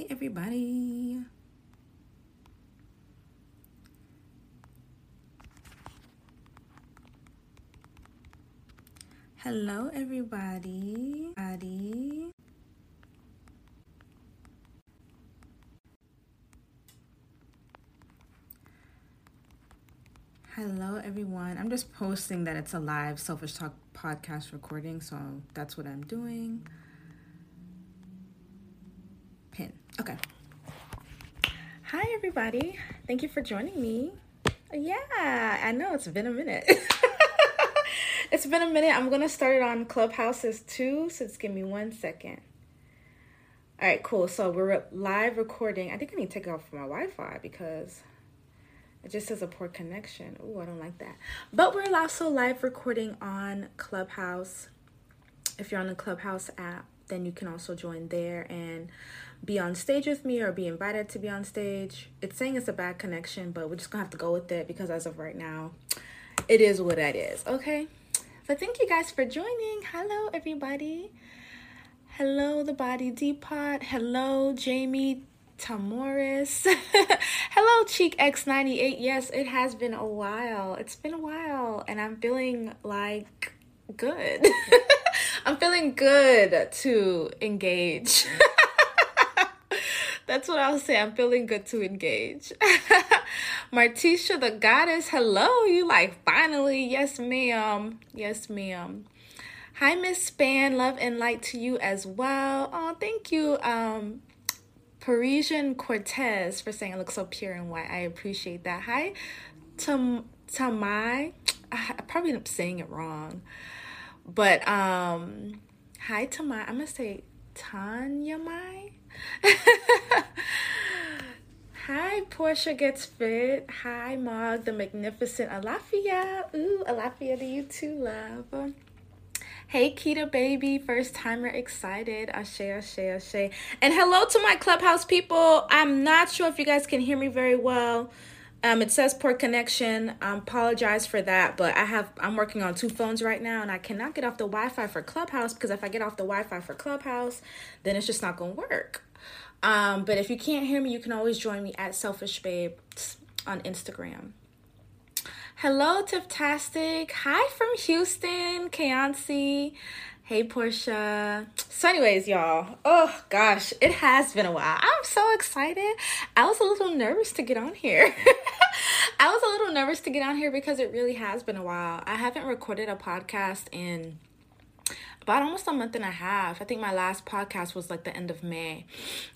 Hey, everybody. Hello, everybody. Hello, everyone. I'm just posting that it's a live Selfish Talk podcast recording, so that's what I'm doing. Okay. Hi, everybody. Thank you for joining me. Yeah, I know it's been a minute. it's been a minute. I'm going to start it on Clubhouses too, so just give me one second. All right, cool. So we're live recording. I think I need to take off my Wi Fi because it just says a poor connection. Oh, I don't like that. But we're also live recording on Clubhouse. If you're on the Clubhouse app, then you can also join there and be on stage with me or be invited to be on stage. It's saying it's a bad connection, but we're just gonna have to go with it because as of right now, it is what it is. Okay. But thank you guys for joining. Hello, everybody. Hello, the body depot. Hello, Jamie Tamoris. Hello, Cheek X98. Yes, it has been a while. It's been a while, and I'm feeling like good. I'm feeling good to engage. That's what I'll say. I'm feeling good to engage. Martisha the goddess, hello. You like finally? Yes, ma'am. Yes, ma'am. Hi, Miss Span. Love and light to you as well. Oh, thank you, um, Parisian Cortez, for saying it looks so pure and white. I appreciate that. Hi, Tam Tamai. I probably end up saying it wrong, but um, hi Tamai. I'm gonna say Tanya Mai. Hi, Portia Gets Fit. Hi, Mog, the magnificent Alafia. Ooh, Alafia to you too, love. Hey, Kita baby, first timer excited. Ashe, ashe, ashe. And hello to my clubhouse people. I'm not sure if you guys can hear me very well. Um, it says poor connection. I apologize for that, but I have I'm working on two phones right now, and I cannot get off the Wi-Fi for Clubhouse because if I get off the Wi-Fi for Clubhouse, then it's just not gonna work. Um, but if you can't hear me, you can always join me at Selfish Babe on Instagram. Hello, Tiftastic. Hi from Houston, Kayansi. Hey, Portia. So, anyways, y'all, oh gosh, it has been a while. I'm so excited. I was a little nervous to get on here. I was a little nervous to get on here because it really has been a while. I haven't recorded a podcast in about almost a month and a half. I think my last podcast was like the end of May.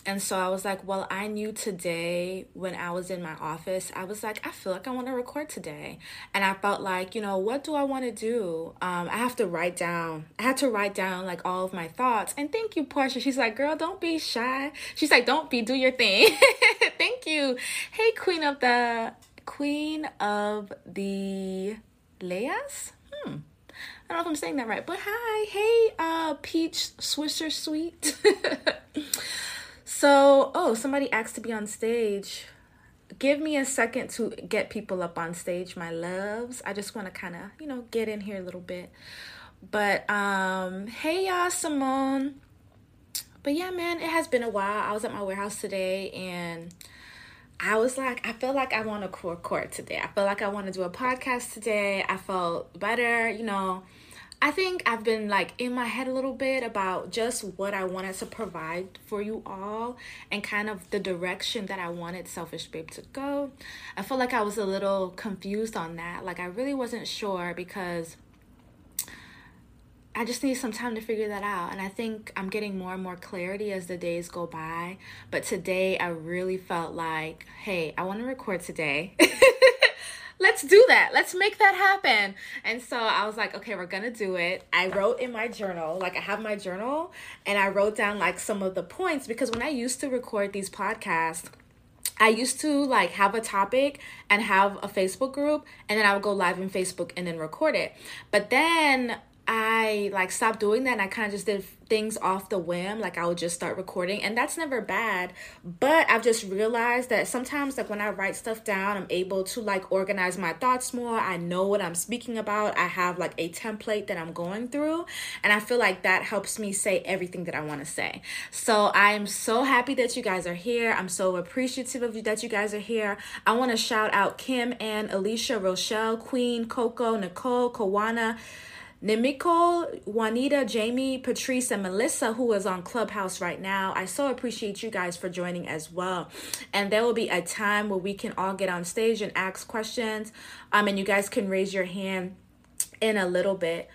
And so I was like, well, I knew today when I was in my office, I was like, I feel like I want to record today. And I felt like, you know, what do I want to do? Um, I have to write down, I had to write down like all of my thoughts. And thank you, Portia. She's like, girl, don't be shy. She's like, don't be, do your thing. thank you. Hey, Queen of the, Queen of the Leas? Hmm. I don't know if I'm saying that right, but hi, hey, uh, Peach Swisher Sweet. so, oh, somebody asked to be on stage. Give me a second to get people up on stage, my loves. I just want to kind of, you know, get in here a little bit. But, um, hey, y'all, Simone. But yeah, man, it has been a while. I was at my warehouse today and I was like, I feel like I want to record today. I feel like I want to do a podcast today. I felt better, you know. I think I've been like in my head a little bit about just what I wanted to provide for you all and kind of the direction that I wanted Selfish Babe to go. I feel like I was a little confused on that. Like I really wasn't sure because I just need some time to figure that out. And I think I'm getting more and more clarity as the days go by. But today I really felt like, hey, I want to record today. let's do that. Let's make that happen. And so I was like, okay, we're gonna do it. I wrote in my journal, like I have my journal, and I wrote down like some of the points because when I used to record these podcasts, I used to like have a topic and have a Facebook group, and then I would go live in Facebook and then record it. But then I like stopped doing that and I kind of just did things off the whim like I would just start recording and that's never bad but I've just realized that sometimes like when I write stuff down I'm able to like organize my thoughts more I know what I'm speaking about I have like a template that I'm going through and I feel like that helps me say everything that I want to say. So I'm so happy that you guys are here I'm so appreciative of you that you guys are here. I want to shout out Kim and Alicia Rochelle Queen Coco Nicole Kawana Nimiko, Juanita, Jamie, Patrice, and Melissa, who is on Clubhouse right now. I so appreciate you guys for joining as well. And there will be a time where we can all get on stage and ask questions. Um, and you guys can raise your hand in a little bit.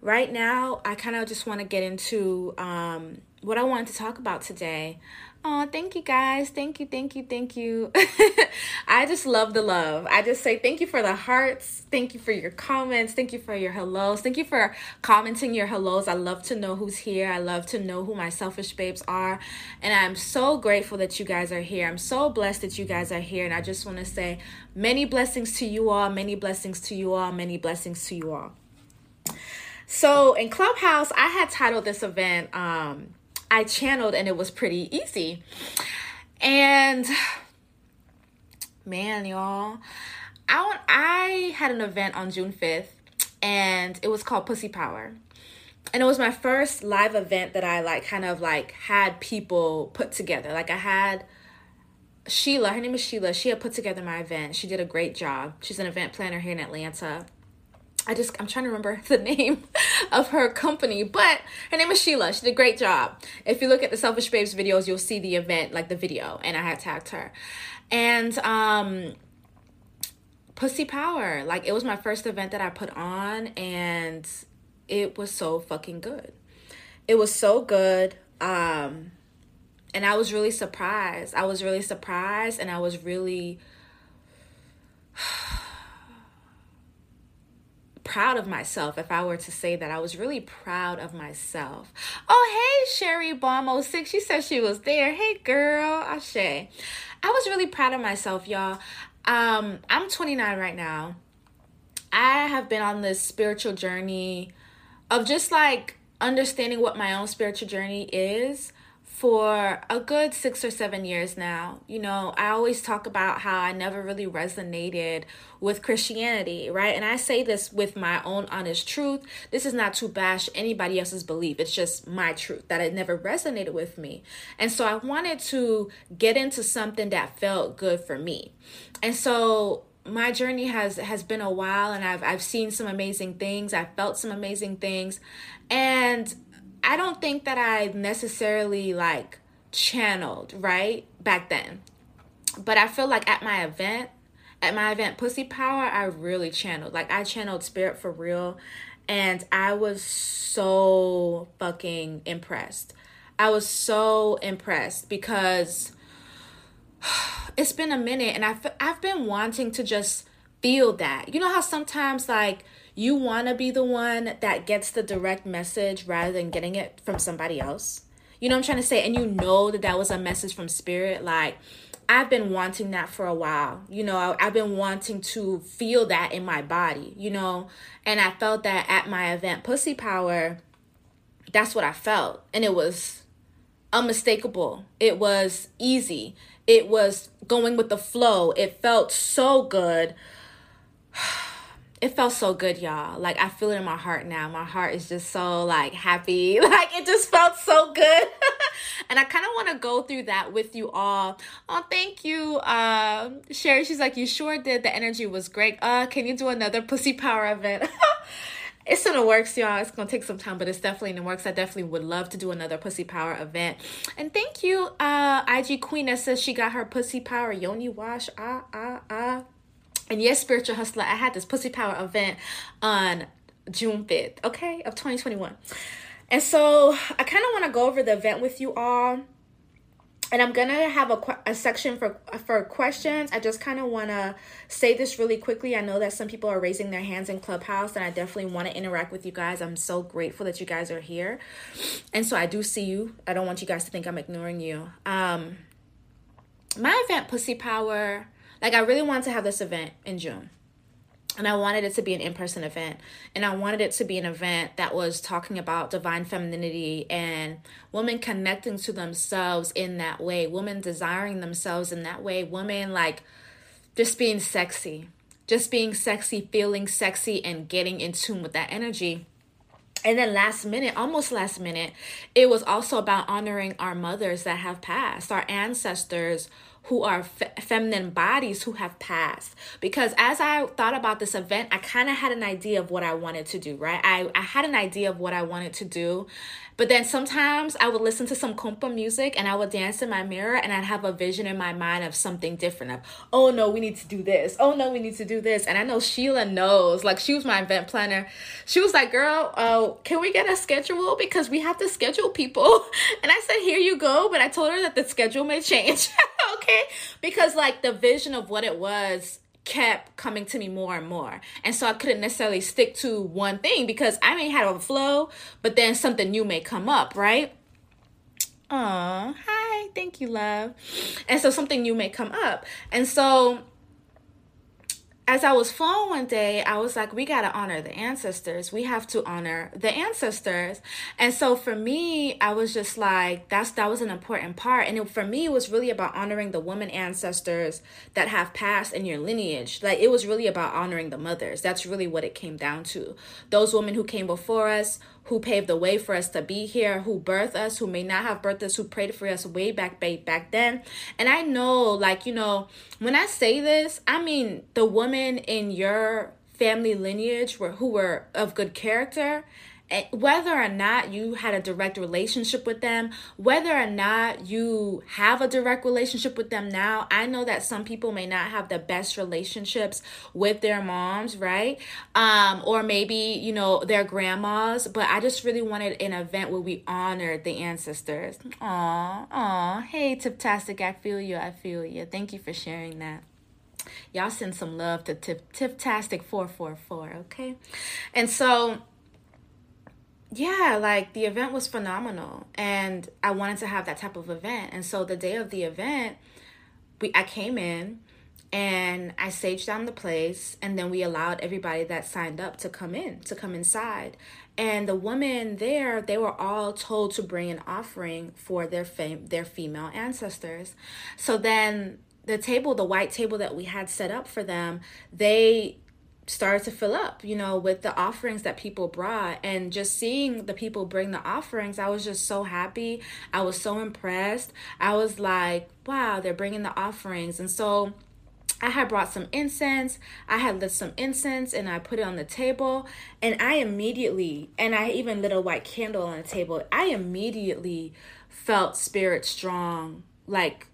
Right now, I kind of just want to get into um, what I wanted to talk about today. Oh, thank you guys. Thank you, thank you, thank you. I just love the love. I just say thank you for the hearts. Thank you for your comments. Thank you for your hellos. Thank you for commenting your hellos. I love to know who's here. I love to know who my selfish babes are. And I'm so grateful that you guys are here. I'm so blessed that you guys are here. And I just want to say many blessings to you all, many blessings to you all, many blessings to you all. So in Clubhouse, I had titled this event, um, I channeled and it was pretty easy. And man, y'all, I I had an event on June 5th and it was called Pussy Power. And it was my first live event that I like kind of like had people put together. Like I had Sheila, her name is Sheila. She had put together my event. She did a great job. She's an event planner here in Atlanta. I just I'm trying to remember the name of her company, but her name is Sheila. She did a great job. If you look at the Selfish Babes videos, you'll see the event, like the video, and I had tagged her. And um Pussy Power, like it was my first event that I put on and it was so fucking good. It was so good. Um and I was really surprised. I was really surprised and I was really proud of myself if I were to say that I was really proud of myself. Oh, hey, Sherry Bomb 06. She said she was there. Hey, girl. Ashe. I was really proud of myself, y'all. Um, I'm 29 right now. I have been on this spiritual journey of just like understanding what my own spiritual journey is for a good six or seven years now. You know, I always talk about how I never really resonated with Christianity, right? And I say this with my own honest truth. This is not to bash anybody else's belief, it's just my truth that it never resonated with me. And so I wanted to get into something that felt good for me. And so my journey has has been a while and I've I've seen some amazing things. I've felt some amazing things. And I don't think that I necessarily like channeled, right? Back then. But I feel like at my event, at my event Pussy Power, I really channeled. Like I channeled spirit for real and I was so fucking impressed. I was so impressed because it's been a minute and I've, I've been wanting to just feel that. You know how sometimes like you want to be the one that gets the direct message rather than getting it from somebody else. You know I'm trying to say? And you know that that was a message from spirit. Like, I've been wanting that for a while. You know, I've been wanting to feel that in my body, you know, and I felt that at my event, Pussy Power. That's what I felt. And it was unmistakable. It was easy. It was going with the flow. It felt so good. it felt so good, y'all. Like I feel it in my heart now. My heart is just so like happy. Like it just felt so good. and I kind of want to go through that with you all. Oh, thank you. Uh, Sherry, she's like, you sure did. The energy was great. Uh, can you do another pussy power event? it's in the works, y'all. It's gonna take some time, but it's definitely in the works. I definitely would love to do another Pussy Power event. And thank you, uh, IG Queen that says she got her Pussy Power Yoni Wash. Ah ah ah. And yes, spiritual hustler, I had this Pussy Power event on June 5th, okay, of 2021. And so I kind of want to go over the event with you all and I'm gonna have a, a section for for questions. I just kind of want to say this really quickly. I know that some people are raising their hands in Clubhouse, and I definitely want to interact with you guys. I'm so grateful that you guys are here, and so I do see you. I don't want you guys to think I'm ignoring you. Um, my event, Pussy Power, like I really wanted to have this event in June and I wanted it to be an in person event. And I wanted it to be an event that was talking about divine femininity and women connecting to themselves in that way, women desiring themselves in that way, women like just being sexy, just being sexy, feeling sexy, and getting in tune with that energy. And then last minute, almost last minute, it was also about honoring our mothers that have passed, our ancestors who are fe- feminine bodies who have passed. Because as I thought about this event, I kind of had an idea of what I wanted to do, right? I, I had an idea of what I wanted to do. But then sometimes I would listen to some compa music and I would dance in my mirror and I'd have a vision in my mind of something different of, oh no, we need to do this. Oh no, we need to do this. And I know Sheila knows, like she was my event planner. She was like, girl, uh, can we get a schedule? Because we have to schedule people. And I said, here you go. But I told her that the schedule may change. okay. Because like the vision of what it was kept coming to me more and more. And so I couldn't necessarily stick to one thing because I may have a flow, but then something new may come up, right? Oh, hi. Thank you, love. And so something new may come up. And so as I was flowing one day, I was like, we got to honor the ancestors. We have to honor the ancestors. And so for me, I was just like, that's, that was an important part. And it, for me, it was really about honoring the woman ancestors that have passed in your lineage. Like it was really about honoring the mothers. That's really what it came down to. Those women who came before us, who paved the way for us to be here, who birthed us, who may not have birthed us, who prayed for us way back back then. And I know, like, you know, when I say this, I mean the woman in your family lineage were who were of good character whether or not you had a direct relationship with them, whether or not you have a direct relationship with them now, I know that some people may not have the best relationships with their moms, right? Um, or maybe, you know, their grandmas, but I just really wanted an event where we honored the ancestors. Aw, aw, hey, Tiptastic, I feel you, I feel you. Thank you for sharing that y'all send some love to tip tiptastic 444 okay and so yeah, like the event was phenomenal and I wanted to have that type of event. And so the day of the event, we I came in and I saged down the place and then we allowed everybody that signed up to come in, to come inside. And the women there, they were all told to bring an offering for their fam- their female ancestors. So then the table, the white table that we had set up for them, they started to fill up, you know, with the offerings that people brought. And just seeing the people bring the offerings, I was just so happy. I was so impressed. I was like, wow, they're bringing the offerings. And so I had brought some incense. I had lit some incense and I put it on the table. And I immediately, and I even lit a white candle on the table, I immediately felt spirit strong, like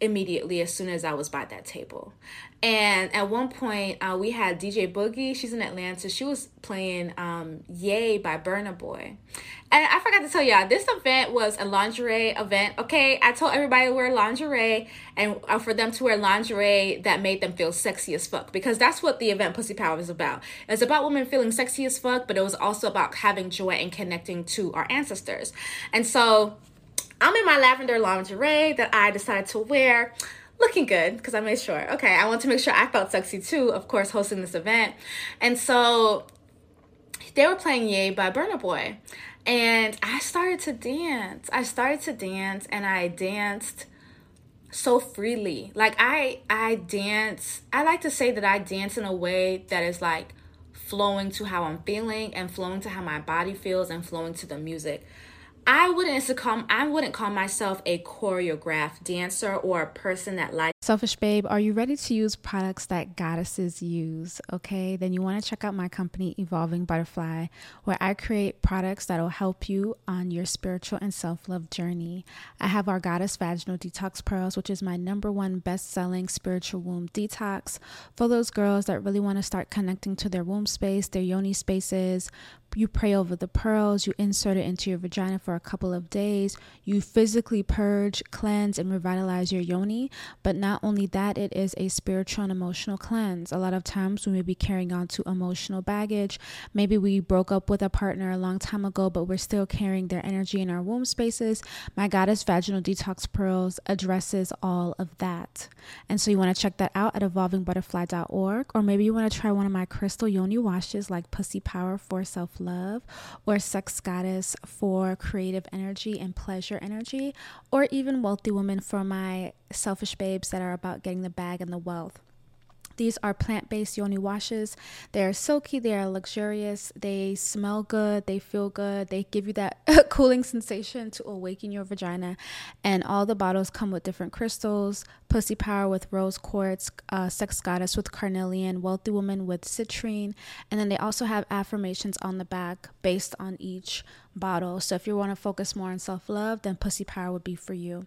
immediately as soon as I was by that table. And at one point, uh, we had DJ Boogie. She's in Atlanta. She was playing um, "Ye" by Burna Boy. And I forgot to tell y'all, this event was a lingerie event. Okay, I told everybody to wear lingerie and uh, for them to wear lingerie that made them feel sexy as fuck because that's what the event Pussy Power is about. It's about women feeling sexy as fuck, but it was also about having joy and connecting to our ancestors. And so I'm in my lavender lingerie that I decided to wear looking good because I made sure. Okay, I want to make sure I felt sexy too, of course, hosting this event. And so they were playing Ye by Burna Boy. And I started to dance. I started to dance and I danced so freely. Like I I dance. I like to say that I dance in a way that is like flowing to how I'm feeling and flowing to how my body feels and flowing to the music. I wouldn't succumb I wouldn't call myself a choreographed dancer or a person that likes Selfish Babe, are you ready to use products that goddesses use? Okay, then you want to check out my company, Evolving Butterfly, where I create products that will help you on your spiritual and self love journey. I have our Goddess Vaginal Detox Pearls, which is my number one best selling spiritual womb detox for those girls that really want to start connecting to their womb space, their yoni spaces, you pray over the pearls, you insert it into your vagina for a couple of days, you physically purge, cleanse, and revitalize your yoni. But not only that, it is a spiritual and emotional cleanse. A lot of times we may be carrying on to emotional baggage. Maybe we broke up with a partner a long time ago, but we're still carrying their energy in our womb spaces. My Goddess Vaginal Detox Pearls addresses all of that. And so you want to check that out at evolvingbutterfly.org, or maybe you want to try one of my crystal yoni washes like Pussy Power for Self love, or sex goddess for creative energy and pleasure energy, or even wealthy woman for my selfish babes that are about getting the bag and the wealth. These are plant based yoni washes. They are silky, they are luxurious, they smell good, they feel good, they give you that cooling sensation to awaken your vagina. And all the bottles come with different crystals Pussy Power with rose quartz, uh, Sex Goddess with carnelian, Wealthy Woman with citrine. And then they also have affirmations on the back based on each bottle. So if you want to focus more on self love, then Pussy Power would be for you.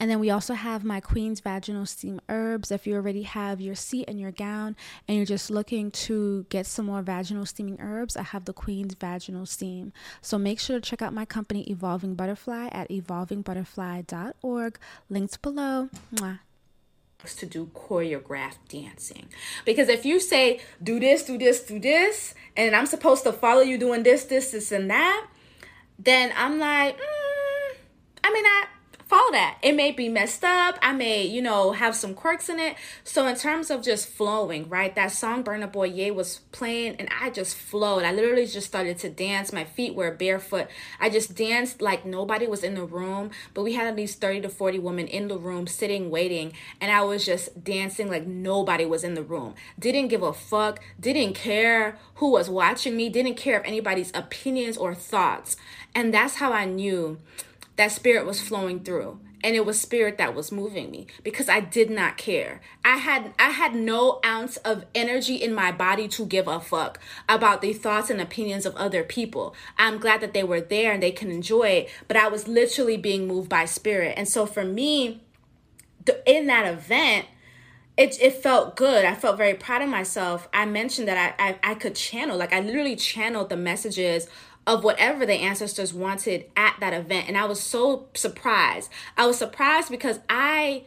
And then we also have my Queen's Vaginal Steam Herbs. If you already have your seat and your gown and you're just looking to get some more vaginal steaming herbs, I have the Queen's Vaginal Steam. So make sure to check out my company, Evolving Butterfly, at evolvingbutterfly.org. Links below. Mwah to do choreographed dancing. Because if you say, do this, do this, do this, and I'm supposed to follow you doing this, this, this, and that, then I'm like, mm, I mean, I follow that. It may be messed up. I may, you know, have some quirks in it. So in terms of just flowing, right? That song Burna Boy Ye was playing and I just flowed. I literally just started to dance. My feet were barefoot. I just danced like nobody was in the room, but we had at least 30 to 40 women in the room sitting waiting and I was just dancing like nobody was in the room. Didn't give a fuck, didn't care who was watching me, didn't care of anybody's opinions or thoughts. And that's how I knew that spirit was flowing through and it was spirit that was moving me because I did not care. I had I had no ounce of energy in my body to give a fuck about the thoughts and opinions of other people. I'm glad that they were there and they can enjoy it, but I was literally being moved by spirit. And so for me, in that event, it, it felt good. I felt very proud of myself. I mentioned that I, I, I could channel, like I literally channeled the messages of whatever the ancestors wanted at that event and i was so surprised i was surprised because i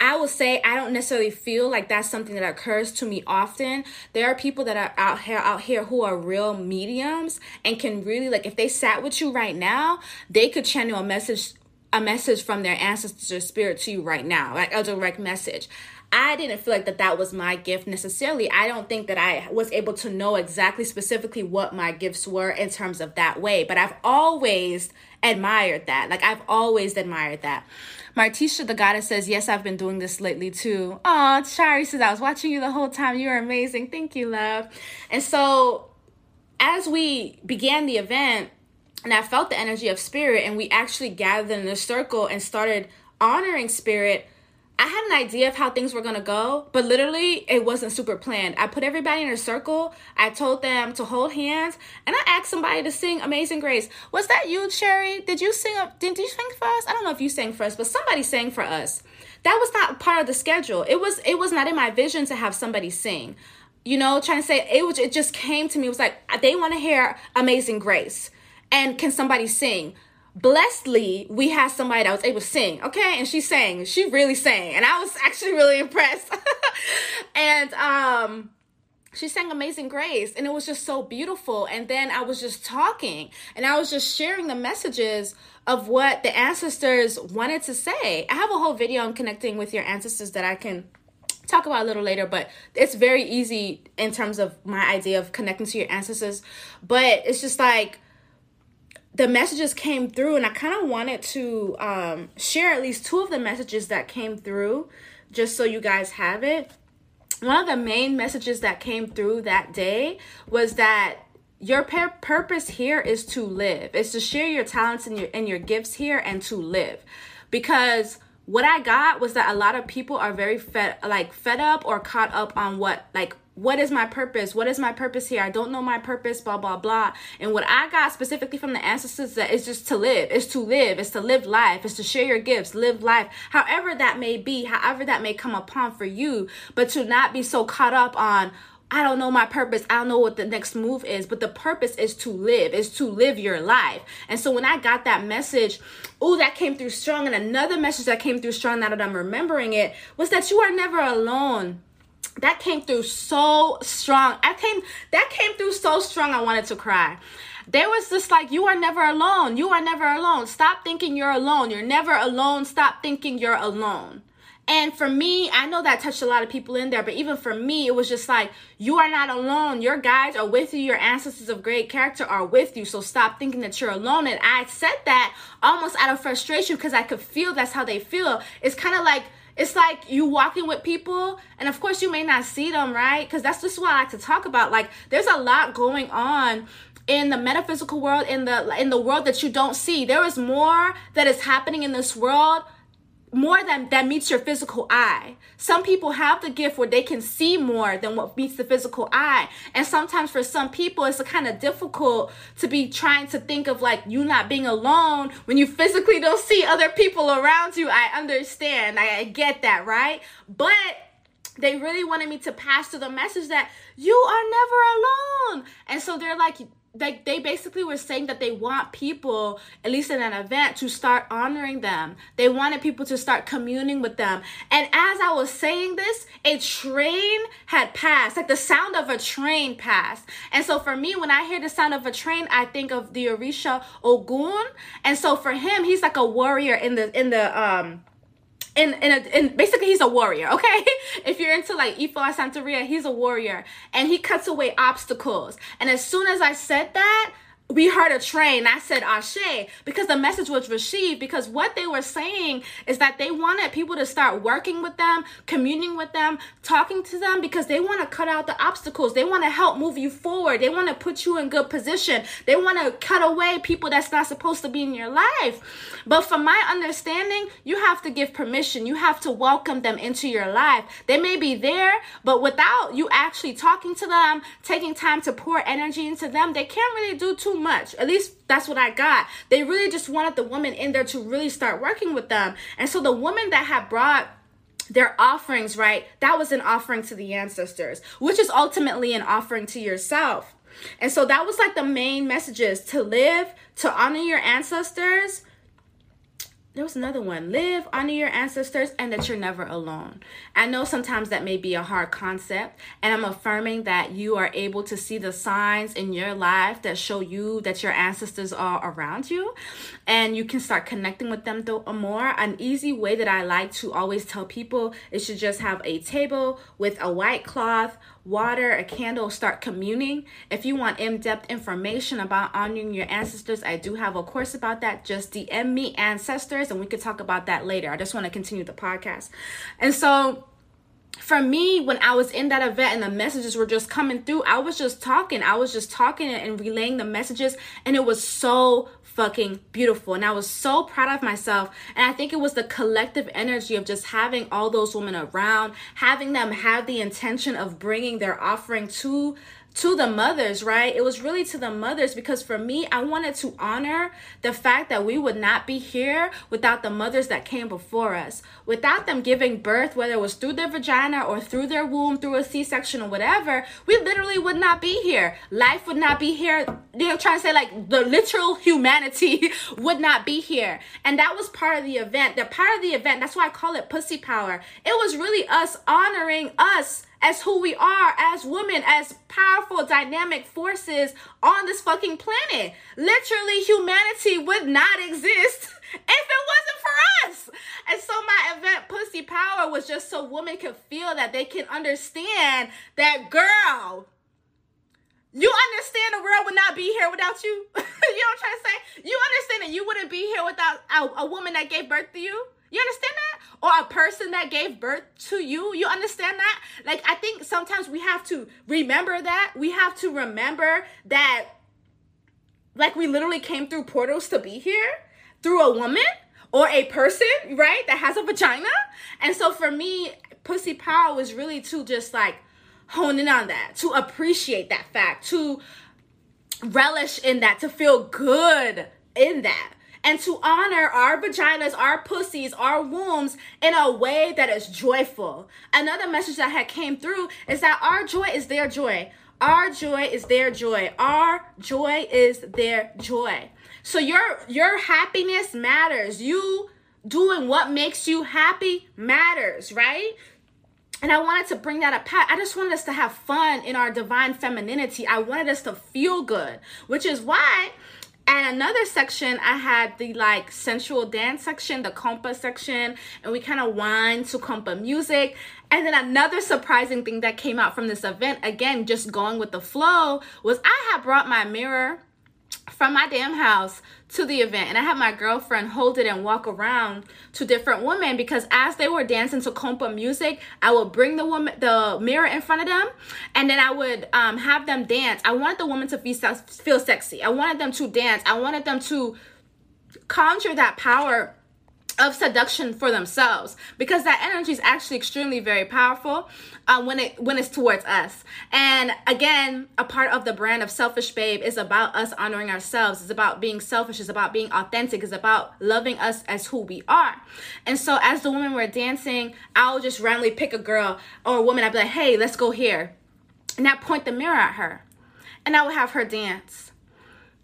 I will say I don't necessarily feel like that's something that occurs to me often. There are people that are out here out here who are real mediums and can really like if they sat with you right now, they could channel a message a message from their ancestors spirit to you right now, like a direct message. I didn't feel like that that was my gift necessarily. I don't think that I was able to know exactly specifically what my gifts were in terms of that way, but I've always admired that. Like I've always admired that. Martisha the goddess says, Yes, I've been doing this lately too. Oh, Shari says, I was watching you the whole time. You're amazing. Thank you, love. And so as we began the event, and I felt the energy of spirit, and we actually gathered in a circle and started honoring spirit I had an idea of how things were gonna go, but literally it wasn't super planned. I put everybody in a circle. I told them to hold hands, and I asked somebody to sing "Amazing Grace." Was that you, Cherry? Did you sing? Uh, did you sing for us? I don't know if you sang for us, but somebody sang for us. That was not part of the schedule. It was. It was not in my vision to have somebody sing. You know, trying to say it was. It just came to me. It was like they want to hear "Amazing Grace," and can somebody sing? Blessedly we had somebody that was able to sing okay? And she sang. She really sang. And i was actually really impressed. And um she sang amazing grace and it was just so beautiful. And then i was just talking and i was just sharing the messages of what the ancestors wanted to say. I have a whole video on connecting with your ancestors that i can talk about a little later but it's very easy in terms of my idea of connecting to your ancestors. But it's just like the messages came through and i kind of wanted to um, share at least two of the messages that came through just so you guys have it. One of the main messages that came through that day was that your purpose here is to live. It's to share your talents and your and your gifts here and to live. Because what I got was that a lot of people are very fed like fed up or caught up on what like what is my purpose? What is my purpose here? I don't know my purpose, blah, blah, blah. And what I got specifically from the ancestors that is just to live, is to live, is to live life, is to share your gifts, live life, however that may be, however that may come upon for you, but to not be so caught up on, I don't know my purpose. I don't know what the next move is, but the purpose is to live, is to live your life. And so when I got that message, oh, that came through strong. And another message that came through strong now that I'm remembering it was that you are never alone that came through so strong. I came that came through so strong I wanted to cry. There was just like you are never alone. You are never alone. Stop thinking you're alone. You're never alone. Stop thinking you're alone. And for me, I know that touched a lot of people in there, but even for me, it was just like, you are not alone. Your guides are with you. Your ancestors of great character are with you. So stop thinking that you're alone. And I said that almost out of frustration because I could feel that's how they feel. It's kind of like, it's like you walking with people and of course you may not see them right? Because that's just what i like to talk about. Like there's a lot going on in the metaphysical world in the in the world that you don't see. There is more that is happening in this world more than that meets your physical eye. Some people have the gift where they can see more than what meets the physical eye. And sometimes for some people it's kind of difficult to be trying to think of like you not being alone when you physically don't see other people around you. I understand. I, I get that, right? But they really wanted me to pass to the message that you are never alone. And so they're like they, they basically were saying that they want people, at least in an event, to start honoring them. They wanted people to start communing with them. And as I was saying this, a train had passed, like the sound of a train passed. And so for me, when I hear the sound of a train, I think of the Orisha Ogun. And so for him, he's like a warrior in the in the um and and, and basically he's a warrior okay? If you're into like Ifa Santeria he's a warrior. And he cuts away obstacles. And as soon as I said that we heard a train. I said Ashe because the message was received. Because what they were saying is that they wanted people to start working with them, communing with them, talking to them because they want to cut out the obstacles. They want to help move you forward. They want to put you in good position. They want to cut away people that's not supposed to be in your life. But from my understanding, you have to give permission. You have to welcome them into your life. They may be there, but without you actually talking to them, taking time to pour energy into them, they can't really do too much. At least that's what I got. They really just wanted the woman in there to really start working with them. And so the woman that had brought their offerings, right? That was an offering to the ancestors, which is ultimately an offering to yourself. And so that was like the main messages to live, to honor your ancestors, there was another one. Live honor your ancestors and that you're never alone. I know sometimes that may be a hard concept and i'm affirming that you are able to see the signs in your life that show you that your ancestors are around you and you can start connecting with them though more. An easy way that i like to always tell people is to just have a table with a white cloth water, a candle, start communing. If you want in depth information about honoring your ancestors, I do have a course about that. Just DM me ancestors and we could talk about that later. I just want to continue the podcast. And so, for me, when I was in that event and the messages were just coming through, I was just talking. I was just talking and relaying the messages, and it was so fucking beautiful. And I was so proud of myself. And I think it was the collective energy of just having all those women around, having them have the intention of bringing their offering to to the mothers, right? It was really to the mothers because for me, I wanted to honor the fact that we would not be here without the mothers that came before us. Without them giving birth, whether it was through their vagina or through their womb, through a C section or whatever, we literally would not be here. Life would not be here. They're trying to say, like, the literal humanity would not be here. And that was part of the event. The part of the event, that's why I call it pussy power. It was really us honoring us as who we are as women, as powerful, dynamic forces on this fucking planet. Literally, humanity would not exist if it wasn't for us. And so my event, Pussy Power, was just so women could feel that they can understand that, girl, you understand the world would not be here without you? you know what I'm trying to say? You understand that you wouldn't be here without a, a woman that gave birth to you? You understand that? Or a person that gave birth to you. You understand that? Like, I think sometimes we have to remember that. We have to remember that, like, we literally came through portals to be here through a woman or a person, right, that has a vagina. And so for me, pussy power was really to just like hone in on that, to appreciate that fact, to relish in that, to feel good in that and to honor our vaginas, our pussies, our wombs in a way that is joyful. Another message that had came through is that our joy is their joy. Our joy is their joy. Our joy is their joy. So your your happiness matters. You doing what makes you happy matters, right? And I wanted to bring that up. I just wanted us to have fun in our divine femininity. I wanted us to feel good, which is why and another section, I had the like sensual dance section, the compa section, and we kind of wind to compa music. And then another surprising thing that came out from this event, again, just going with the flow, was I had brought my mirror from my damn house to the event and I had my girlfriend hold it and walk around to different women because as they were dancing to compa music, I would bring the woman the mirror in front of them and then I would um, have them dance. I wanted the woman to feel feel sexy. I wanted them to dance. I wanted them to conjure that power of seduction for themselves. Because that energy is actually extremely very powerful uh, when it when it's towards us. And again a part of the brand of selfish babe is about us honoring ourselves. It's about being selfish. It's about being authentic. It's about loving us as who we are. And so as the women were dancing i'll just randomly pick a girl or a woman. I'd be like hey let's go here. And i point the mirror at her. And i would have her dance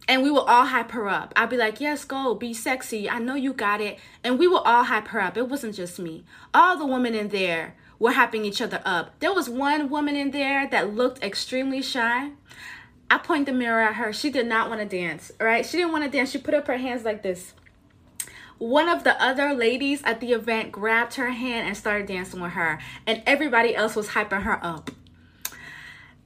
and we will all hype her up. I'll be like, yes, go, be sexy. I know you got it. And we will all hype her up. It wasn't just me. All the women in there were hyping each other up. There was one woman in there that looked extremely shy. I point the mirror at her. She did not want to dance, right? She didn't want to dance. She put up her hands like this. One of the other ladies at the event grabbed her hand and started dancing with her, and everybody else was hyping her up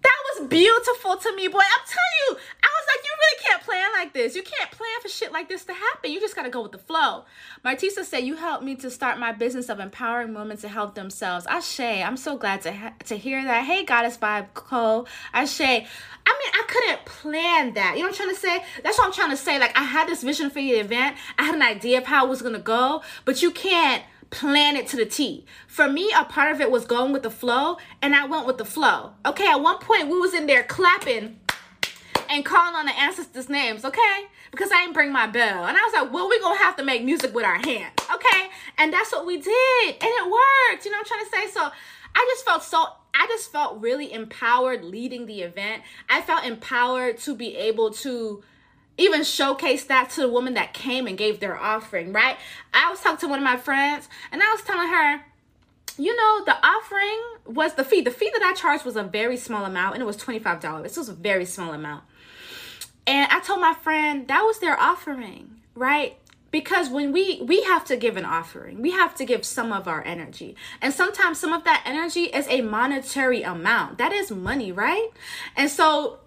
That was beautiful to me, boy. I'm telling you, I was like, you really can't plan like this. You can't plan for shit like this to happen. You just gotta go with the flow. Martisa said, "You helped me to start my business of empowering women to help themselves." Ashe, I'm so glad to ha- to hear that. Hey, Goddess Vibe Cole. Ashe. I mean, I couldn't plan that. You know what I'm trying to say? That's what I'm trying to say. Like, I had this vision for the event. I had an idea of how it was gonna go, but you can't plan it to the T. For me, a part of it was going with the flow, and I went with the flow. Okay, at one point we was in there clapping and calling on the ancestors' names, okay? Because I didn't bring my bell. And I was like, well, we're gonna have to make music with our hands, okay? And that's what we did. And it worked. You know I'm trying to say? So I just felt so I just felt really empowered leading the event. I felt empowered to be able to even showcase that to the woman that came and gave their offering, right? I was talking to one of my friends and I was telling her, you know, the offering was the fee. The fee that I charged was a very small amount and it was $25. This was a very small amount. And I told my friend that was their offering, right? Because when we we have to give an offering, we have to give some of our energy. And sometimes some of that energy is a monetary amount. That is money, right? And so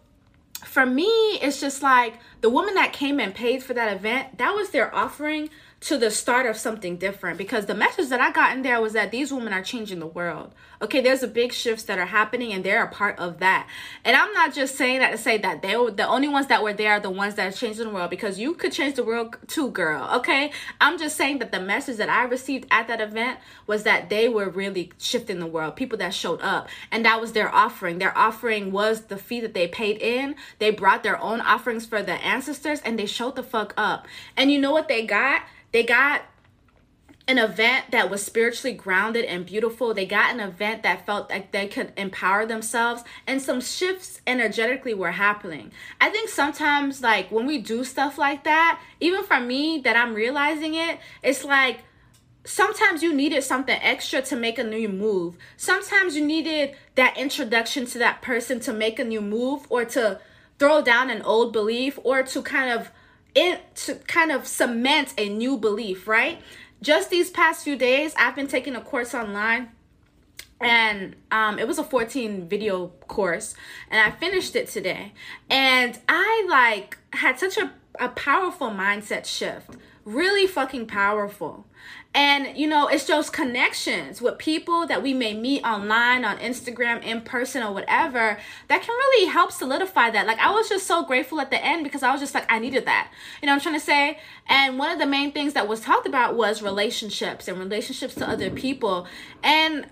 for me, it's just like the woman that came and paid for that event, that was their offering to the start of something different because the message that I got in there was that these women are changing the world. Okay, there's a big shifts that are happening and they're a part of that. And I'm not just saying that to say that they were the only ones that were there are the ones that are changing the world because you could change the world too, girl. Okay, I'm just saying that the message that I received at that event was that they were really shifting the world. People that showed up and that was their offering. Their offering was the fee that they paid in. They brought their own offerings for the ancestors and they showed the fuck up. And you know what they got? They got an event that was spiritually grounded and beautiful. They got an event that felt like they could empower themselves, and some shifts energetically were happening. I think sometimes, like when we do stuff like that, even for me, that I'm realizing it, it's like sometimes you needed something extra to make a new move. Sometimes you needed that introduction to that person to make a new move or to throw down an old belief or to kind of it to kind of cement a new belief, right? Just these past few days, I've been taking a course online and um, it was a 14 video course and i finished it today and i like had such a, a powerful mindset shift really fucking powerful And, you know, it's those connections with people that we may meet online, on Instagram, in person, or whatever that can really help solidify that. Like, I was just so grateful at the end because I was just like, I needed that. You know I'm trying to say? And one of the main things that was talked about was relationships and relationships to other people. And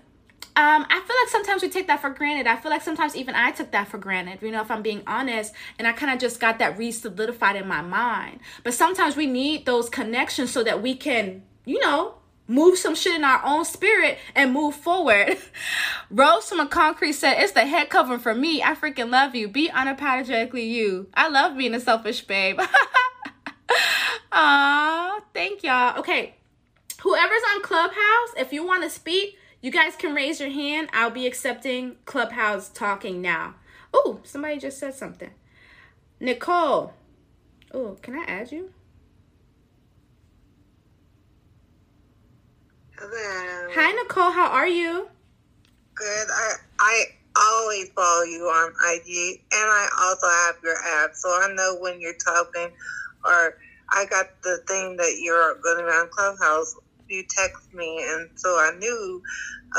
um, I feel like sometimes we take that for granted. I feel like sometimes even I took that for granted, you know, if I'm being honest. And I kind of just got that re solidified in my mind. But sometimes we need those connections so that we can, you know, move some shit in our own spirit and move forward. Rose from a concrete said, It's the head covering for me. I freaking love you. Be unapologetically you. I love being a selfish babe. Aw, thank y'all. Okay, whoever's on Clubhouse, if you want to speak, you guys can raise your hand. I'll be accepting Clubhouse talking now. Oh, somebody just said something. Nicole. Oh, can I add you? Hello. Hi, Nicole. How are you? Good. I I always follow you on IG, and I also have your app, so I know when you're talking. Or I got the thing that you're going around Clubhouse you text me, and so I knew,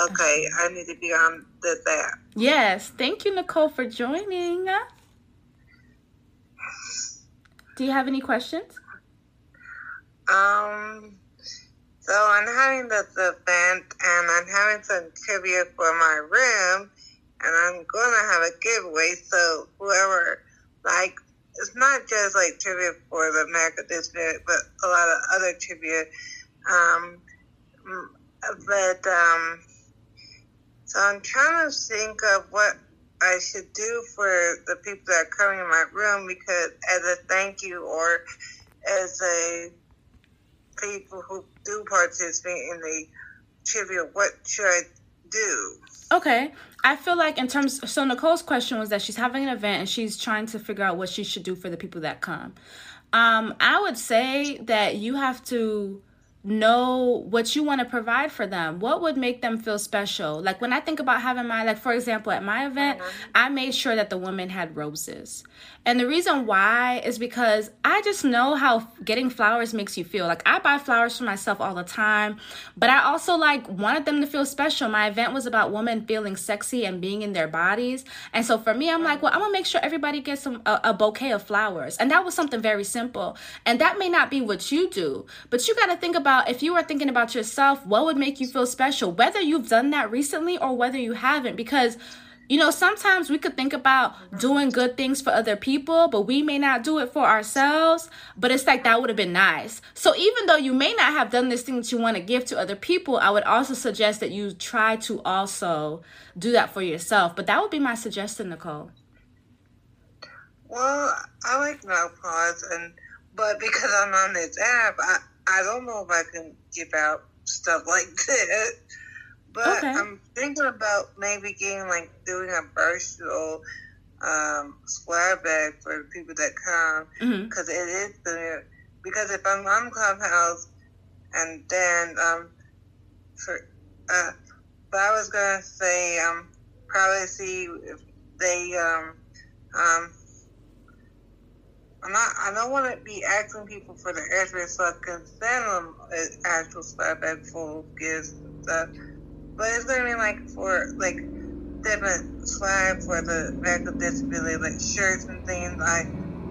okay, I need to be on the app. Yes, thank you, Nicole, for joining. Do you have any questions? Um, so I'm having this event, and I'm having some trivia for my room, and I'm gonna have a giveaway. So whoever like it's not just like trivia for the America District, but a lot of other trivia um, but um, so I'm trying to think of what I should do for the people that are coming in my room because as a thank you or as a people who do participate in the trivia, what should I do? Okay. I feel like in terms so Nicole's question was that she's having an event and she's trying to figure out what she should do for the people that come. Um, I would say that you have to know what you want to provide for them what would make them feel special like when i think about having my like for example at my event mm-hmm. i made sure that the women had roses and the reason why is because I just know how getting flowers makes you feel. Like I buy flowers for myself all the time, but I also like wanted them to feel special. My event was about women feeling sexy and being in their bodies. And so for me, I'm like, well, I'm gonna make sure everybody gets some a, a bouquet of flowers. And that was something very simple. And that may not be what you do, but you gotta think about if you are thinking about yourself, what would make you feel special, whether you've done that recently or whether you haven't, because you know, sometimes we could think about doing good things for other people, but we may not do it for ourselves. But it's like that would have been nice. So even though you may not have done this thing that you want to give to other people, I would also suggest that you try to also do that for yourself. But that would be my suggestion, Nicole. Well, I like no pause, and but because I'm on this app, I I don't know if I can give out stuff like that. But okay. I'm thinking about maybe getting like doing a virtual um, square bag for the people that come because mm-hmm. is the because if I'm on Clubhouse and then um for uh, but I was gonna say um probably see if they um um I don't want to be asking people for the address so I can send them an actual swag bag full of gifts and stuff. But it's gonna be like for like different swag for the back medical disability, like shirts and things. I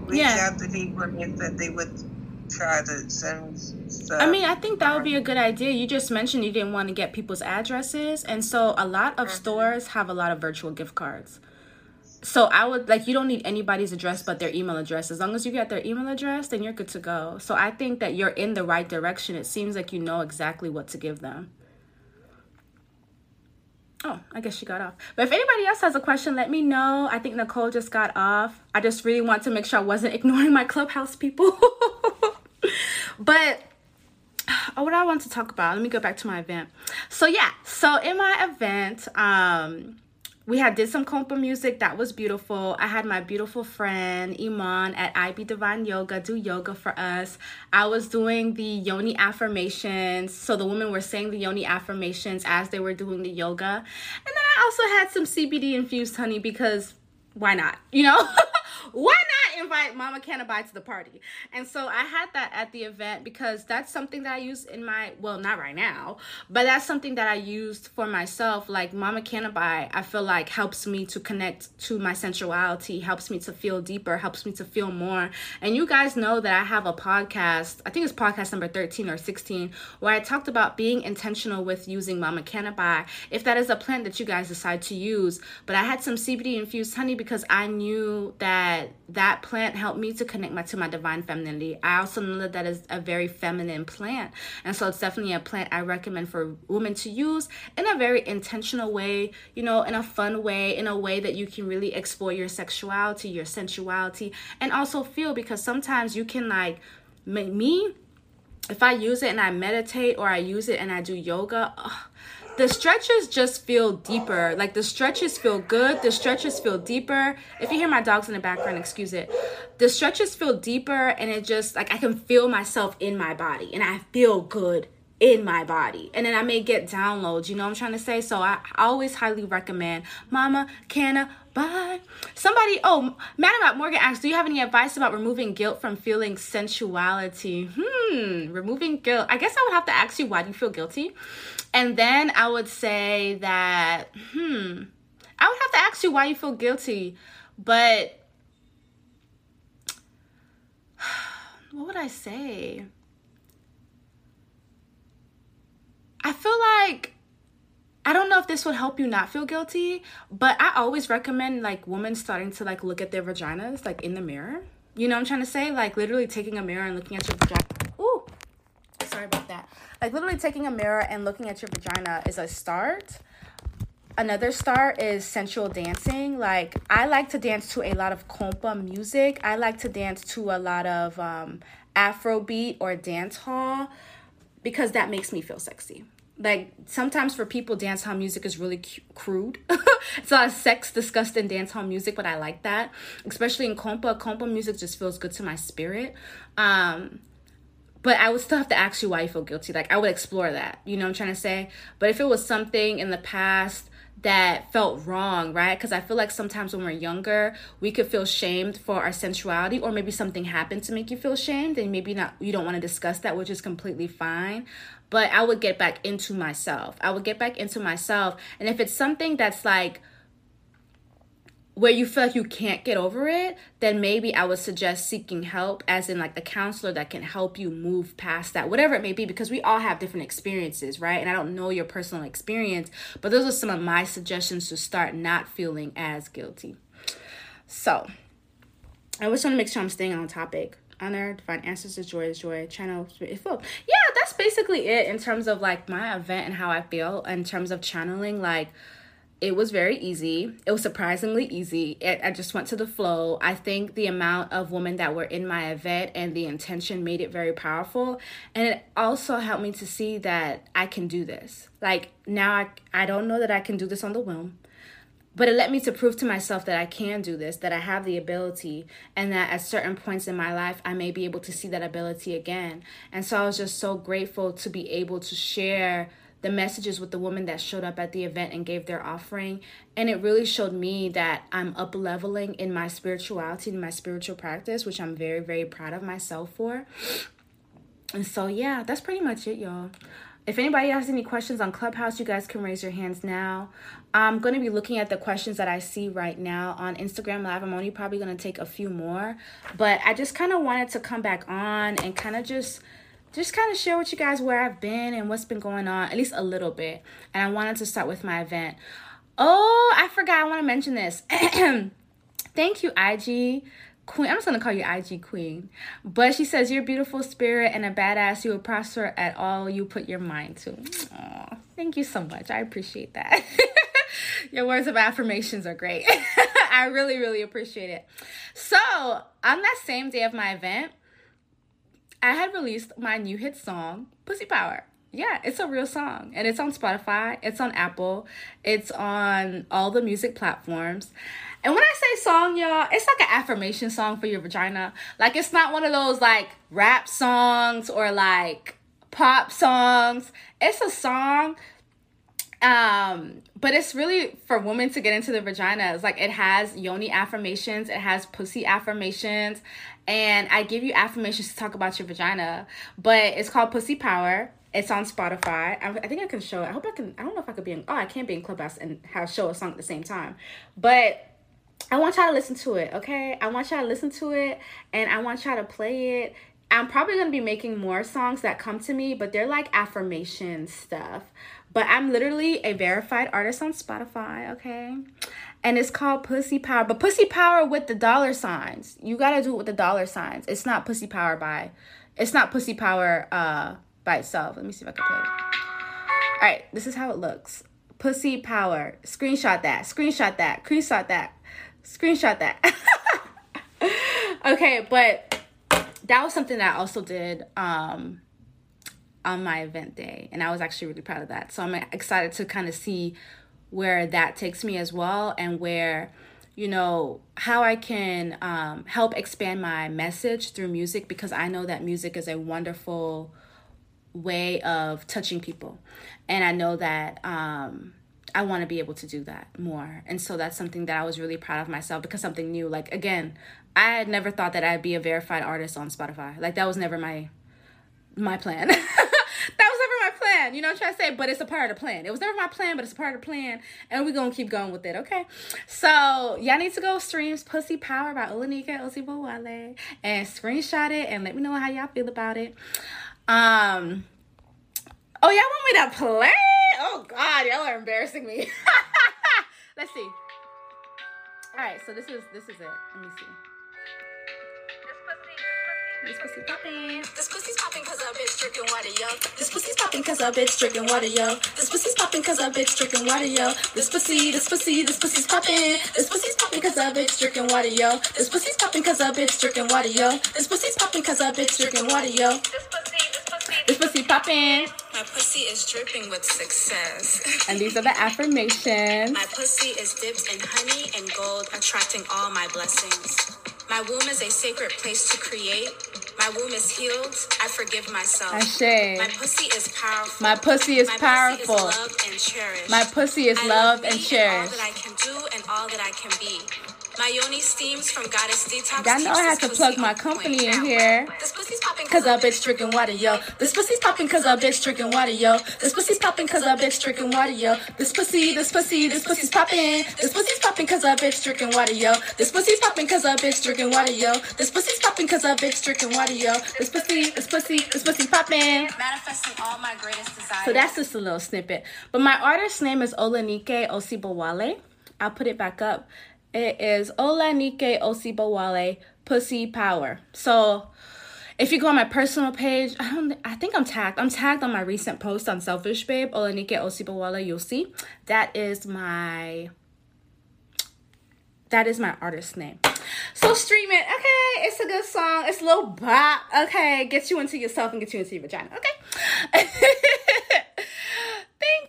reach yeah. out to people and said they would try to send stuff. I mean, I think that would be a good idea. You just mentioned you didn't want to get people's addresses, and so a lot of mm-hmm. stores have a lot of virtual gift cards. So I would like you don't need anybody's address but their email address. As long as you get their email address, then you're good to go. So I think that you're in the right direction. It seems like you know exactly what to give them. Oh, I guess she got off. But if anybody else has a question, let me know. I think Nicole just got off. I just really want to make sure I wasn't ignoring my clubhouse people. but oh, what I want to talk about, let me go back to my event. So yeah, so in my event, um, we had did some kompa music. That was beautiful. I had my beautiful friend iman at ib divine yoga do yoga for us. I was doing the yoni affirmations. So the women were saying the yoni affirmations as they were doing the yoga. And then i also had some cbd infused honey because why not? You know? Why not invite Mama Cannabis to the party. And so I had that at the event because that's something that I use in my well, not right now, but that's something that I used for myself. Like Mama Cannabis, I feel like helps me to connect to my sensuality, helps me to feel deeper, helps me to feel more. And you guys know that I have a podcast, I think it's podcast number 13 or 16, where I talked about being intentional with using Mama Cannabis. If that is a plant that you guys decide to use, but I had some CBD infused honey because I knew that that plant helped me to connect my to my divine femininity. I also know that that is a very feminine plant, and so it's definitely a plant I recommend for women to use in a very intentional way, you know, in a fun way, in a way that you can really explore your sexuality, your sensuality, and also feel because sometimes you can like make me if I use it and I meditate or I use it and I do yoga, the stretches just feel deeper. Like the stretches feel good. The stretches feel deeper. If you hear my dogs in the background, excuse it. The stretches feel deeper and it just like I can feel myself in my body and I feel good in my body. And then I may get downloads, you know what I'm trying to say? So I, I always highly recommend Mama Canna Bye. Somebody, oh, Madam Morgan asks, do you have any advice about removing guilt from feeling sensuality? Hmm, removing guilt. I guess I would have to ask you, why do you feel guilty? And then I would say that, hmm, I would have to ask you why you feel guilty. But what would I say? I feel like I don't know if this would help you not feel guilty, but I always recommend like women starting to like look at their vaginas like in the mirror. You know what I'm trying to say? Like literally taking a mirror and looking at your vagina. Sorry about that. Like literally taking a mirror and looking at your vagina is a start. Another start is sensual dancing. Like I like to dance to a lot of kompa music. I like to dance to a lot of um, Afrobeat or dance hall because that makes me feel sexy like sometimes for people dance hall music is really c- crude it's a lot of sex disgust in dance hall music but i like that especially in kompa kompa music just feels good to my spirit um but i would still have to ask you why you feel guilty like i would explore that you know what i'm trying to say but if it was something in the past that felt wrong, right? Because I feel like sometimes when we're younger, we could feel shamed for our sensuality, or maybe something happened to make you feel shamed, and maybe not you don't want to discuss that, which is completely fine but I would get back into myself. I would get back into myself. And if it's something that's like where you feel like you can't get over it, then maybe I would suggest seeking help, as in like the counselor that can help you move past that, whatever it may be, because we all have different experiences, right? And I don't know your personal experience, but those are some of my suggestions to start not feeling as guilty. So, I just want to make sure I'm staying on topic honor, find answers to joy is joy, channel spirit flow. Yeah, that's basically it in terms of like my event and how I feel in terms of channeling. Like it was very easy. It was surprisingly easy. It, I just went to the flow. I think the amount of women that were in my event and the intention made it very powerful. And it also helped me to see that I can do this. Like now I I don't know that I can do this on the whim but it led me to prove to myself that I can do this, that I have the ability, and that at certain points in my life, I may be able to see that ability again. And so I was just so grateful to be able to share the messages with the women that showed up at the event and gave their offering. And it really showed me that I'm up leveling in my spirituality, in my spiritual practice, which I'm very, very proud of myself for. And so, yeah, that's pretty much it, y'all. If anybody has any questions on Clubhouse, you guys can raise your hands now. I'm going to be looking at the questions that I see right now on Instagram Live. I'm only probably going to take a few more, but I just kind of wanted to come back on and kind of just just kind of share with you guys where I've been and what's been going on, at least a little bit. And I wanted to start with my event. Oh, I forgot. I want to mention this. Thank you, IG. Queen, I'm just gonna call you IG Queen. But she says, You're a beautiful spirit and a badass. You will prosper at all you put your mind to. Aww, thank you so much. I appreciate that. your words of affirmations are great. I really, really appreciate it. So, on that same day of my event, I had released my new hit song, Pussy Power. Yeah, it's a real song. And it's on Spotify, it's on Apple, it's on all the music platforms. And when I say song, y'all, it's like an affirmation song for your vagina. Like it's not one of those like rap songs or like pop songs. It's a song um but it's really for women to get into the vaginas like it has yoni affirmations it has pussy affirmations and i give you affirmations to talk about your vagina but it's called pussy power it's on spotify I, I think i can show it i hope i can i don't know if i could be in oh i can't be in clubhouse and have show a song at the same time but I want y'all to listen to it, okay? I want y'all to listen to it and I want y'all to play it. I'm probably going to be making more songs that come to me, but they're like affirmation stuff. But I'm literally a verified artist on Spotify, okay? And it's called Pussy Power. But Pussy Power with the dollar signs. You gotta do it with the dollar signs. It's not Pussy Power by it's not Pussy Power uh by itself. Let me see if I can play it. Alright, this is how it looks. Pussy Power. Screenshot that. Screenshot that. Screenshot that. Screenshot that. okay, but that was something that I also did um on my event day and i was actually really proud of that so i'm excited to kind of see where that takes me as well and where you know how i can um, help expand my message through music because i know that music is a wonderful way of touching people. And i know that um, i want to be able to do that more. And so that's something that i was really proud of myself because something new like again i had never thought that i'd be a verified artist on spotify. Like that was never my my plan. That was never plan. You know what I'm trying to say? But it's a part of the plan. It was never my plan, but it's a part of the plan. And we're going to keep going with it, okay? So, y'all need to go streams Pussy Power by Olanike Osibowale and screenshot it and let me know how y'all feel about it. Um, Oh, y'all want me to play? Oh, God, y'all are embarrassing me. Let's see. All right, so this is this is it. Let me see. This pussy popping. This pussy's popping cause a bitch drinking water, yo. This pussy's popping cause a bitch drinking water, yo. This pussy's popping cause a bitch drinking water, yo. This pussy, this pussy, this pussy's popping. This pussy's popping cause a bitch drinking water, yo. This pussy's popping cause a bitch drinking water, yo. This pussy's popping cause a bitch drinking water, yo. This pussy, this pussy, this pussy popping. My pussy is dripping with success. and these are the affirmations. My pussy is dipped in honey and gold, attracting all my blessings. My womb is a sacred place to create. My womb is healed. I forgive myself. Ashe. My pussy is powerful. My pussy is My powerful. Pussy is loved and cherished. My pussy is I loved love and cherished. all that I can do and all that I can be. My yoni steams from Goddess Detox. Y'all know I had to plug my company in here. This pussy's popping Cause a bitch drinking water, yo. This pussy's popping cause a bitch drinking water, yo. This pussy's popping cause a bitch drinking water, yo. This pussy, this pussy, this pussy's popping. This pussy's popping cause a bitch drinking water, yo. This pussy's popping cause a bitch drinking water, yo. This pussy's popping cause a bitch drinking water, yo. This pussy, this pussy, this pussy's popping. Manifesting all my greatest desires. So that's just a little snippet. But my artist's name is Olanike Osibowale. I'll put it back up. It is Ola Olanike Osibowale Pussy Power. So if you go on my personal page, I don't I think I'm tagged. I'm tagged on my recent post on Selfish Babe, Olanike Osibowale, you'll see. That is my that is my artist name. So stream it. Okay, it's a good song. It's a little bop. Okay, get you into yourself and get you into your vagina. Okay.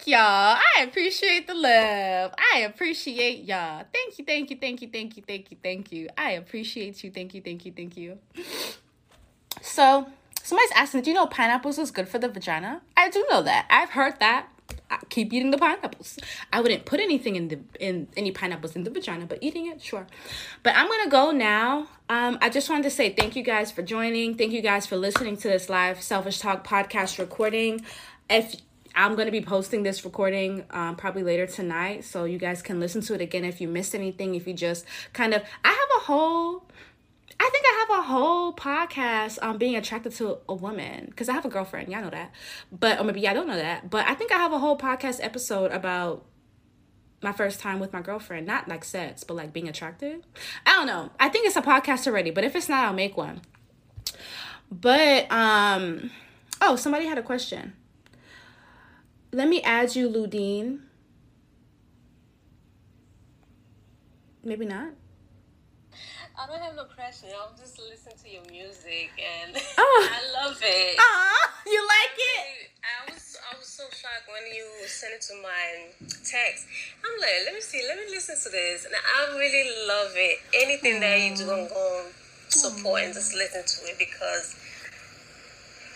y'all. I appreciate the love. I appreciate y'all. Thank you, thank you, thank you, thank you, thank you, thank you. I appreciate you. Thank you, thank you, thank you. So somebody's asking, do you know pineapples is good for the vagina? I do know that. I've heard that. I keep eating the pineapples. I wouldn't put anything in the in any pineapples in the vagina, but eating it, sure. But I'm gonna go now. Um, I just wanted to say thank you guys for joining. Thank you guys for listening to this live Selfish Talk podcast recording. If I'm gonna be posting this recording um, probably later tonight, so you guys can listen to it again if you missed anything. If you just kind of, I have a whole I think I have a whole podcast on being attracted to a woman because I have a girlfriend. Y'all know that, but or maybe y'all don't know that. But I think I have a whole podcast episode about my first time with my girlfriend. Not like sex, but like being attracted. I don't know. I think it's a podcast already, but if it's not, I'll make one. But um, oh, somebody had a question. Let me add you, Ludine. Maybe not. I don't have no question. I'll just listen to your music and Oh. I love it. Aw, you like it? I was I was so shocked when you sent it to my text. I'm like, let me see, let me listen to this. And I really love it. Anything that you do, I'm going to support and just listen to it because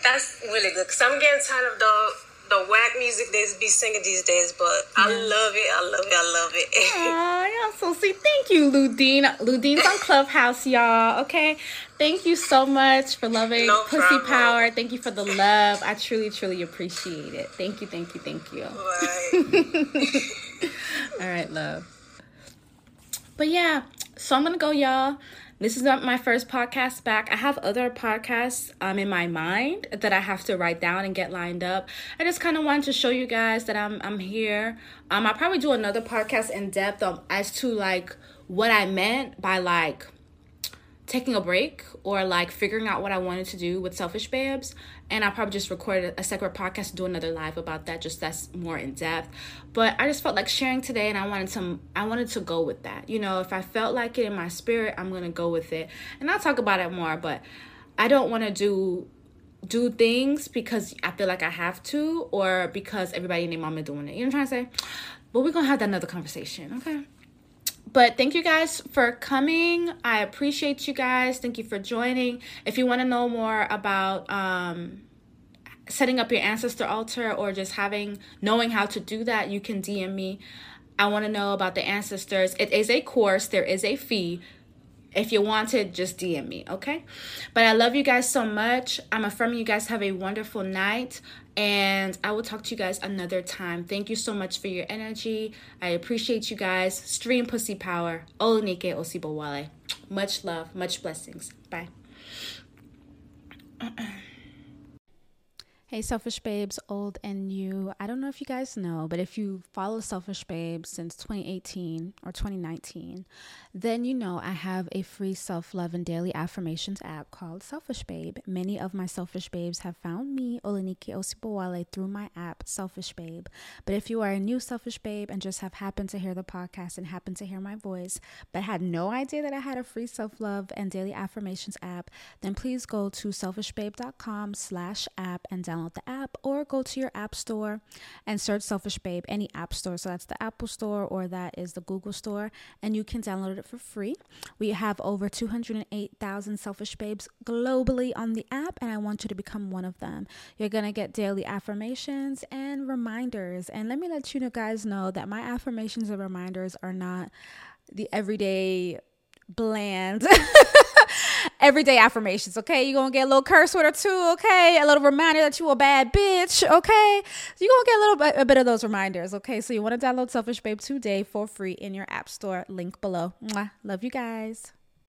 that's really good. Because I'm getting tired of the the whack music they be singing these days, but yeah. I love it. I love it. I love it. Oh, y'all so sweet. Thank you, Ludine. Ludine's on Clubhouse, y'all. Okay. Thank you so much for loving no Pussy problem. Power. Thank you for the love. I truly, truly appreciate it. Thank you, thank you, thank you. Right. All right, love. But yeah, so I'm gonna go, y'all. This is not my first podcast back. I have other podcasts um in my mind that I have to write down and get lined up. I just kind of wanted to show you guys that I'm I'm here. Um, I'll probably do another podcast in depth as to like what I meant by like taking a break or like figuring out what I wanted to do with Selfish Babes. And I'll probably just record a separate podcast do another live about that, just that's more in depth. But I just felt like sharing today and I wanted to I wanted to go with that. You know, if I felt like it in my spirit, I'm gonna go with it. And I'll talk about it more, but I don't wanna do do things because I feel like I have to or because everybody in their mama doing it. You know what I'm trying to say? But we're gonna have that another conversation, okay? But thank you guys for coming. I appreciate you guys. Thank you for joining. If you want to know more about um, setting up your ancestor altar or just having knowing how to do that you can dm me. I want to know about the ancestors. It is a course. There is a fee if you want it, just DM me, okay? But I love you guys so much. I'm affirming you guys have a wonderful night. And I will talk to you guys another time. Thank you so much for your energy. I appreciate you guys. Stream Pussy Power. Olanike Osibowale. Much love, much blessings. Bye. Hey, Selfish Babes, old and new. I don't know if you guys know, but if you follow Selfish Babes since 2018 or 2019, then you know I have a free self love and daily affirmations app called Selfish Babe. Many of my Selfish Babes have found me, Olanike Osibowale, through my app, Selfish Babe. But if you are a new Selfish Babe and just have happened to hear the podcast and happened to hear my voice, but had no idea that I had a free self love and daily affirmations app, then please go to selfishbabe.com slash app and download download the app or go to your app store and search Selfish Babe, any app store. So that's the Apple Store or that is the Google Store, and you can download it for free. We have over 208,000 Selfish Babes globally on the app, and I want you to become one of them. You're going to get daily affirmations and reminders. And let me let you know, guys know that my affirmations and reminders are not the everyday bland everyday affirmations, okay? You're gonna get a little curse word or two, okay? A little reminder that you a bad bitch, okay? You're gonna get a little bit, a bit of those reminders, okay? So you wanna download Selfish Babe today for free in your app store, link below. Mwah. Love you guys.